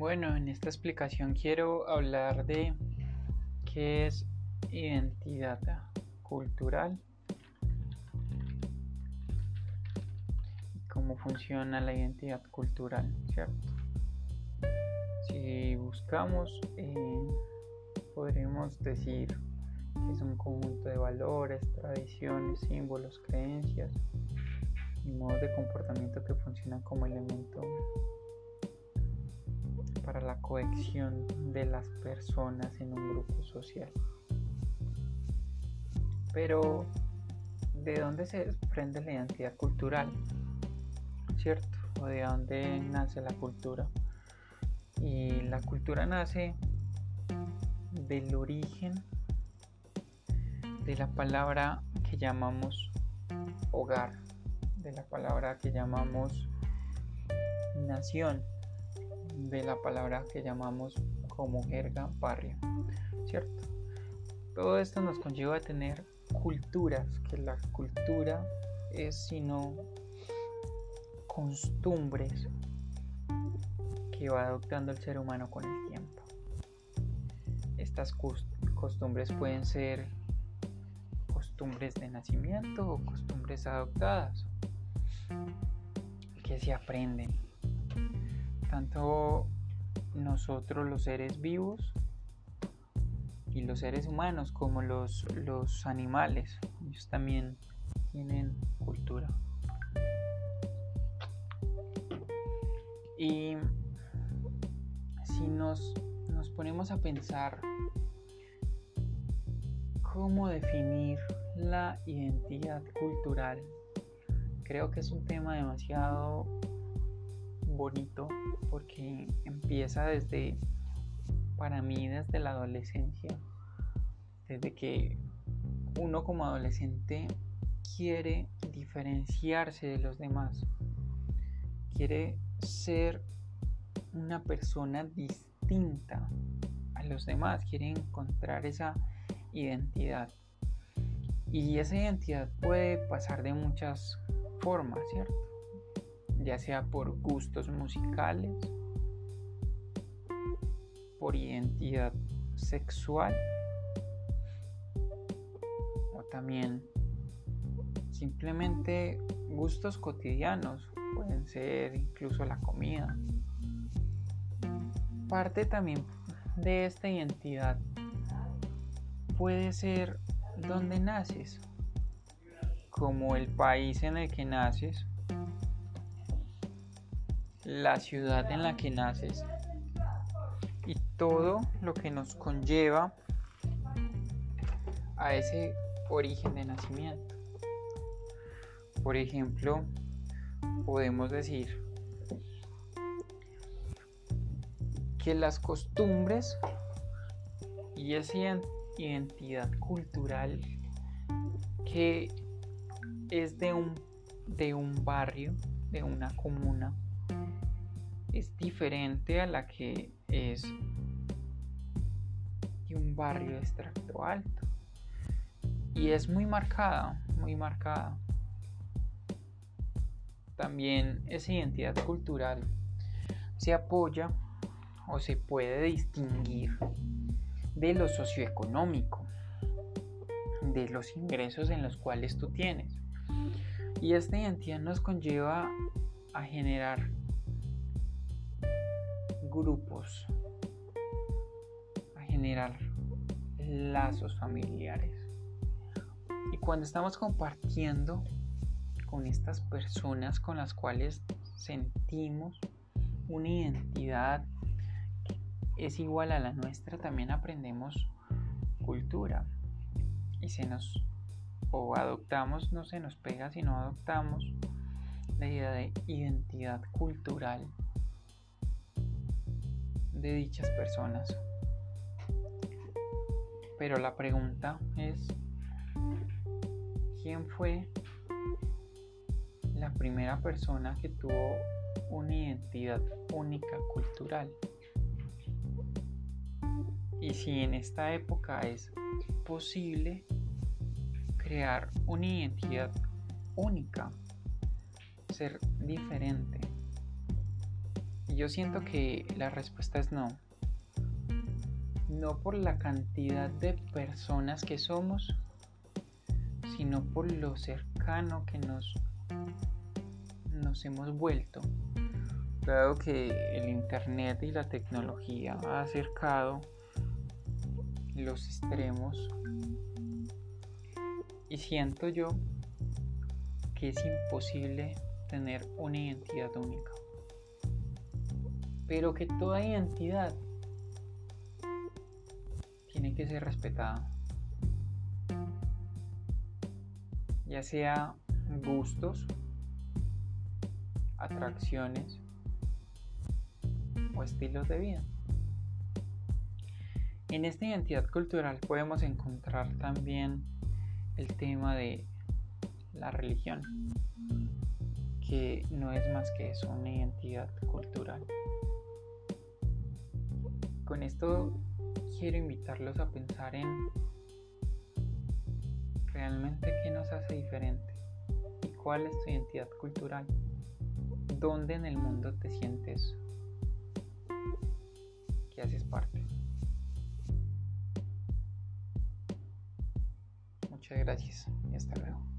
Bueno, en esta explicación quiero hablar de qué es identidad cultural y cómo funciona la identidad cultural, ¿cierto? Si buscamos, eh, podremos decir que es un conjunto de valores, tradiciones, símbolos, creencias y modos de comportamiento que funcionan como elemento para la cohesión de las personas en un grupo social. Pero, ¿de dónde se desprende la identidad cultural? ¿Cierto? ¿O de dónde nace la cultura? Y la cultura nace del origen de la palabra que llamamos hogar, de la palabra que llamamos nación de la palabra que llamamos como jerga barrio, ¿cierto? Todo esto nos conlleva a tener culturas, que la cultura es sino costumbres que va adoptando el ser humano con el tiempo. Estas costumbres pueden ser costumbres de nacimiento o costumbres adoptadas que se aprenden tanto nosotros los seres vivos y los seres humanos como los, los animales, ellos también tienen cultura. Y si nos, nos ponemos a pensar cómo definir la identidad cultural, creo que es un tema demasiado bonito porque empieza desde, para mí, desde la adolescencia, desde que uno como adolescente quiere diferenciarse de los demás, quiere ser una persona distinta a los demás, quiere encontrar esa identidad. Y esa identidad puede pasar de muchas formas, ¿cierto? Ya sea por gustos musicales, por identidad sexual o también simplemente gustos cotidianos, pueden ser incluso la comida. Parte también de esta identidad puede ser donde naces, como el país en el que naces la ciudad en la que naces y todo lo que nos conlleva a ese origen de nacimiento. Por ejemplo, podemos decir que las costumbres y esa identidad cultural que es de un, barrio, de una comuna, es diferente a la que es de un barrio de extracto alto. Y es muy marcada, muy marcada. También esa identidad cultural se apoya o se puede distinguir de lo socioeconómico, de los ingresos en los cuales tú tienes. Y esta identidad nos conlleva a generar grupos, a generar lazos familiares. Y cuando estamos compartiendo con estas personas con las cuales sentimos una identidad que es igual a la nuestra, también aprendemos cultura. Y se nos, o adoptamos, no se nos pega, sino adoptamos la idea de identidad cultural de dichas personas. Pero la pregunta es, ¿quién fue la primera persona que tuvo una identidad única cultural? Y si en esta época es posible crear una identidad única, ser diferente Yo siento que la respuesta es no. No por la cantidad de personas que somos, sino por lo cercano que nos, nos hemos vuelto. Dado que el Internet y la tecnología ha acercado los extremos y siento yo que es imposible tener una identidad única. Pero que toda identidad tiene que ser respetada. Ya sea gustos, atracciones o estilos de vida. En esta identidad cultural podemos encontrar también el tema de la religión, que no es más que eso, una identidad cultural. Con esto quiero invitarlos a pensar en realmente qué nos hace diferente y cuál es tu identidad cultural. ¿Dónde en el mundo te sientes que haces parte? Muchas gracias y hasta luego.